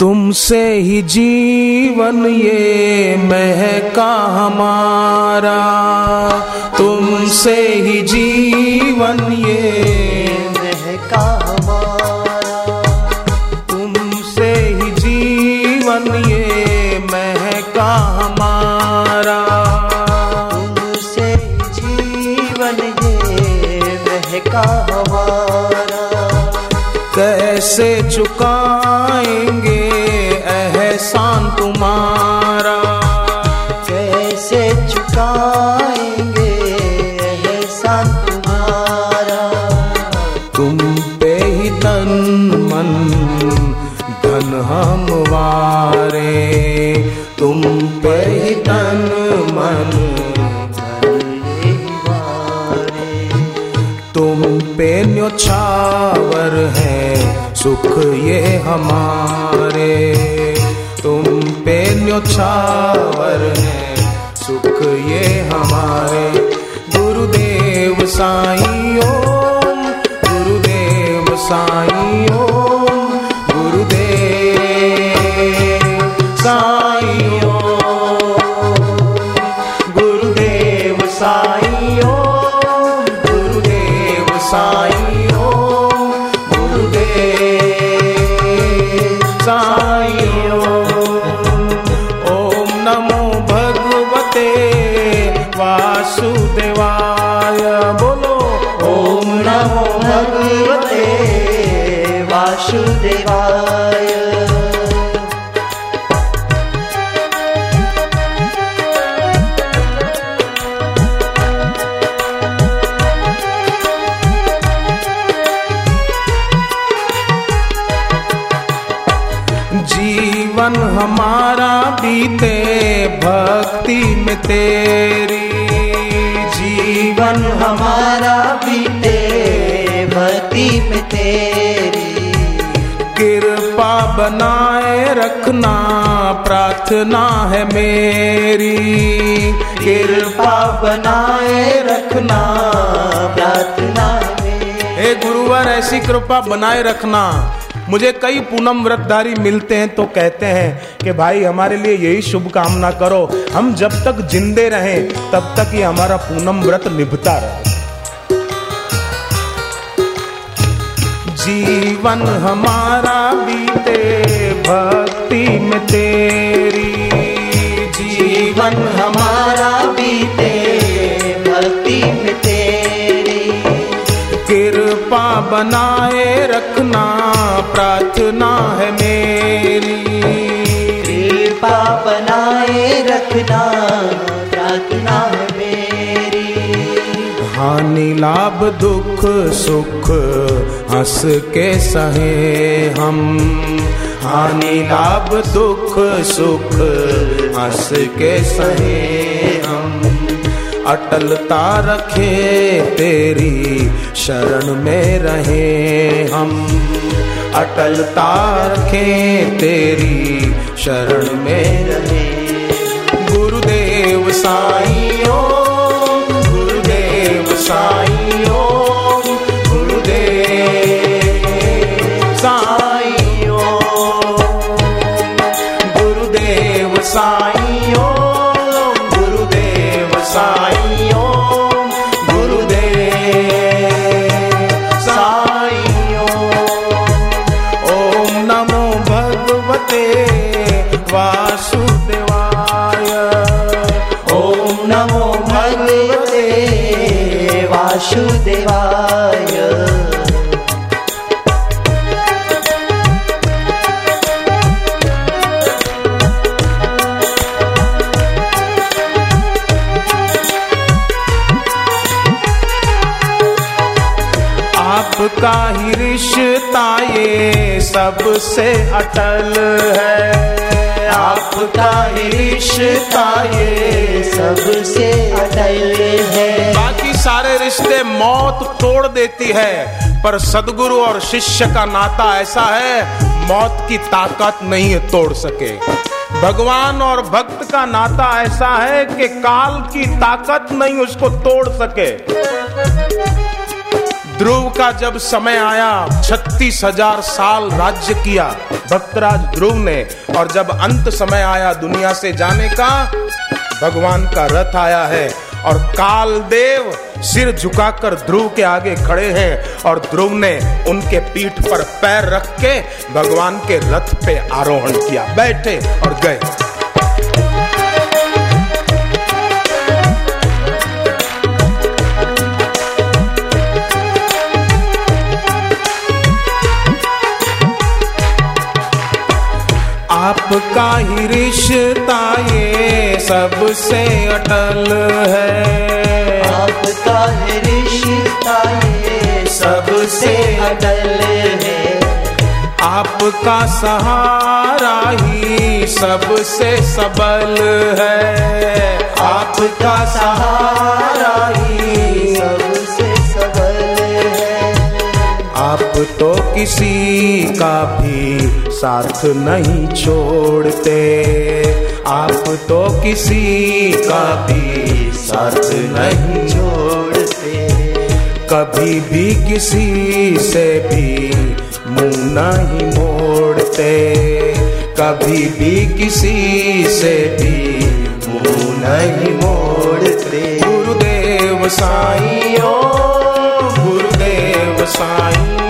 तुमसे ही जीवन ये महका हमारा। तुमसे ही जीवन ये महका हमारा। तुमसे ही जीवन ये महका हमारा। तुमसे जीवन ये महका हमारा। कैसे चुकाएँगे एहसान तुम्हारा। कैसे चुकाएँगे एहसान तुम्हारा। तुम पे ही तन मन धन हम वारे। तुम पे ही तन मन तुम पे न्योछावर है। सुख ये हमारे। तुम पे न्योछावर है, सुख ये हमारे। गुरुदेव साईं ओम, गुरुदेव साईं ओम। वासुदेवाय। जीवन हमारा बीते भक्ति में तेरी। जीवन हमारा बीते भक्ति में तेरी। कृपा बनाए रखना प्रार्थना है मेरी। कृपा बनाए रखना प्रार्थना हे गुरुवर ऐसी कृपा बनाए रखना। मुझे कई पूनम व्रतधारी मिलते हैं तो कहते हैं कि भाई हमारे लिए यही शुभ कामना करो। हम जब तक जिंदे रहें तब तक ये हमारा पूनम व्रत निभता रहे। जीवन हमारा बीते भक्ति में तेरी। जीवन हमारा बीते भक्ति में तेरी। कृपा बनाए रखना प्रार्थना है मेरी। हानि लाभ, दुख, सुख, हंस के सहे हम। हानि, लाभ, दुख, सुख, हंस के सहे हम। अटलता रखे तेरी शरण में रहे हम। अटलता रखे तेरी शरण में रहे। गुरुदेव साईं आपका ही रिश्ता ये सबसे अटल है। आपका ही रिश्ता ये सबसे अटल है। बाकी सारे रिश्ते मौत तोड़ देती है, पर सदगुरु और शिष्य का नाता ऐसा है, मौत की ताकत नहीं तोड़ सके। भगवान और भक्त का नाता ऐसा है कि काल की ताकत नहीं उसको तोड़ सके। ध्रुव का जब समय आया, छत्तीस हज़ार साल राज्य किया, भक्तराज ध्रुव ने। और जब अंत समय आया दुनिया से जाने का, भगवान का रथ आया है। और काल देव सिर झुकाकर ध्रुव के आगे खड़े हैं। और ध्रुव ने उनके पीठ पर पैर रख के भगवान के रथ पे आरोहण किया। बैठे और गए। आपका ही रिश्ता ये सबसे अटल है। आपका है रिश्ता ये सबसे अटल है। आपका सहारा ही सबसे सबल है। आपका सहारा ही सबसे आप तो किसी का भी साथ नहीं छोड़ते। आप तो किसी का भी साथ नहीं छोड़ते। कभी भी किसी से भी मुँह नहीं मोड़ते। कभी भी किसी से भी मुँह नहीं मोड़ते। गुरुदेव साईं गुरुदेव साईं।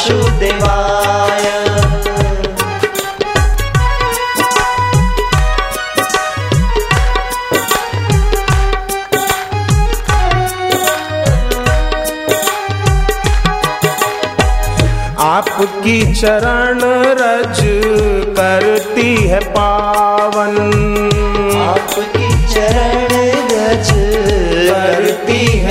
वासुदेवाय। आपकी चरण रज करती है पावन। आपकी चरण रज करती है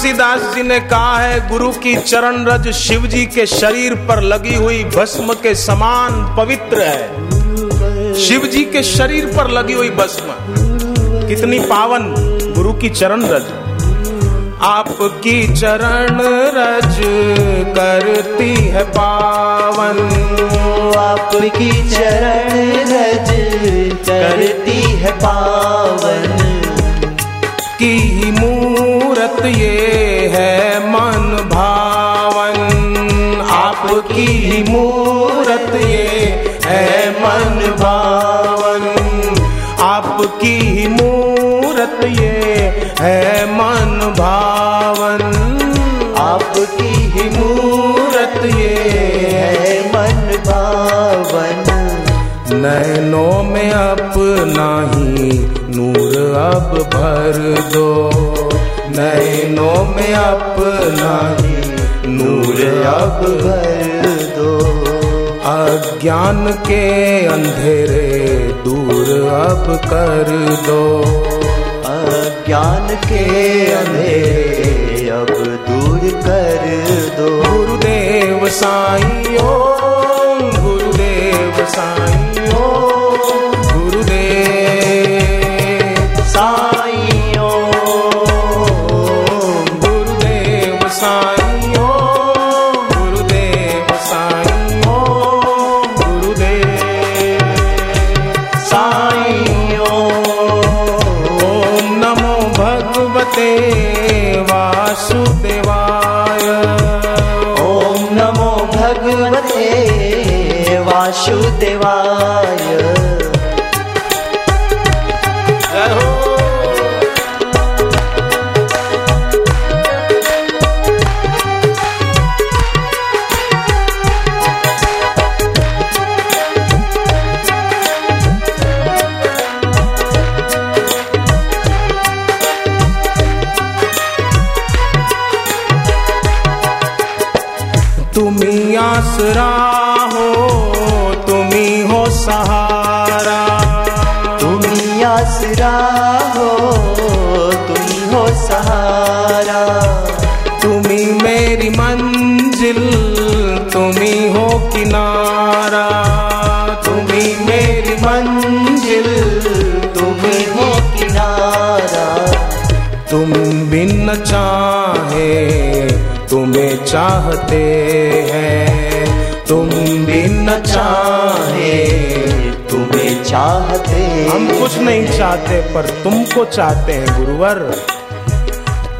तुलसीदास जी ने कहा है, गुरु की चरण रज शिव जी के शरीर पर लगी हुई भस्म के समान पवित्र है। शिव जी के शरीर पर लगी हुई भस्म। कितनी पावन गुरु की चरण रज। आपकी चरण रज करती है पावन। आपकी चरण पावन। नैनों में अपना ही नूर अब भर दो। नैनों में अपना ही नूर अब भर दो। अज्ञान के अंधेरे दूर अब कर दो। अज्ञान के अंधेरे मंजिल तुम्हें हो किनारा तुम्हें मेरी मंजिल तुम्हें हो किनारा। तुम बिन चाहे तुम्हें चाहते हैं तुम बिन चाहे तुम्हें चाहते हम कुछ नहीं चाहते पर तुमको चाहते हैं गुरुवर।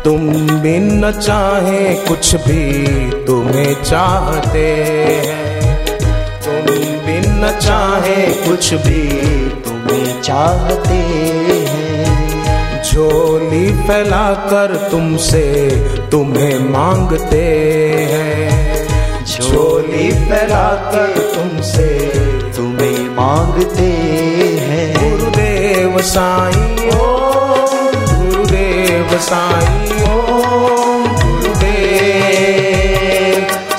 तुम बिन न चाहे कुछ भी तुम्हें चाहते हैं। तुम बिन न चाहे कुछ भी तुम्हें चाहते हैं। झोली फैलाकर तुमसे तुम्हें मांगते हैं। झोली फैलाकर तुमसे तुम्हें मांगते हैं। गुरुदेव साईं साईं ओम गुरुदेव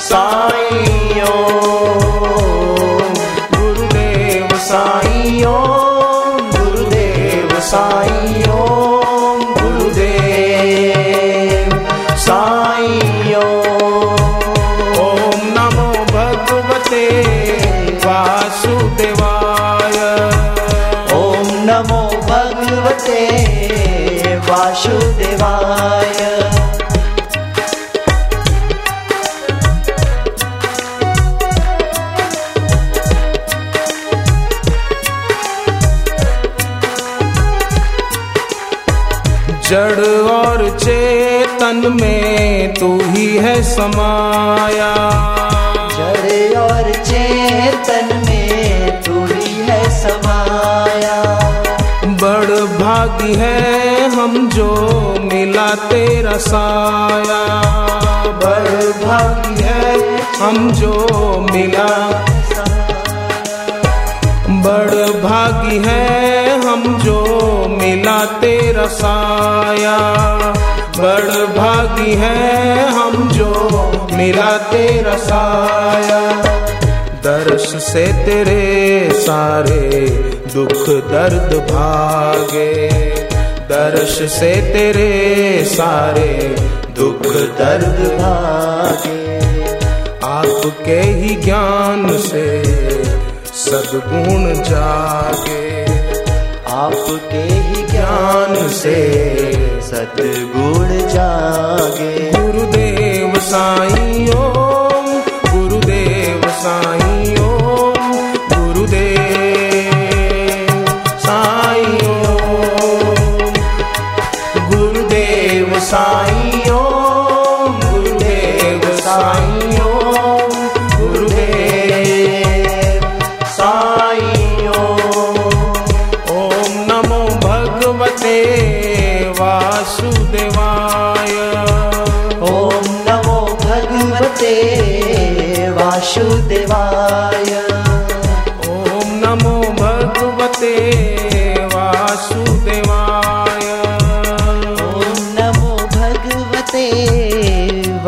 साईं ओम गुरुदेव साईं ओम गुरुदेव साईं ओम गुरुदेव साईं ओम नमो भगवते वासुदेवाय ओम नमो भगवते वासुदेवाय। जड़ और चेतन में तू ही है समाया। जड़ और चेतन भागी है हम जो मिला तेरा साया। भागी है हम जो मिला बड़ भागी है हम जो मिला तेरा साया। बड़ भागी है हम जो मिला तेरा साया। दर्श से तेरे सारे दुख दर्द भागे। दर्श से तेरे सारे दुख दर्द भागे। आपके ही ज्ञान से सद्गुण जागे। आपके ही ज्ञान से सतगुण जागे। गुरुदेव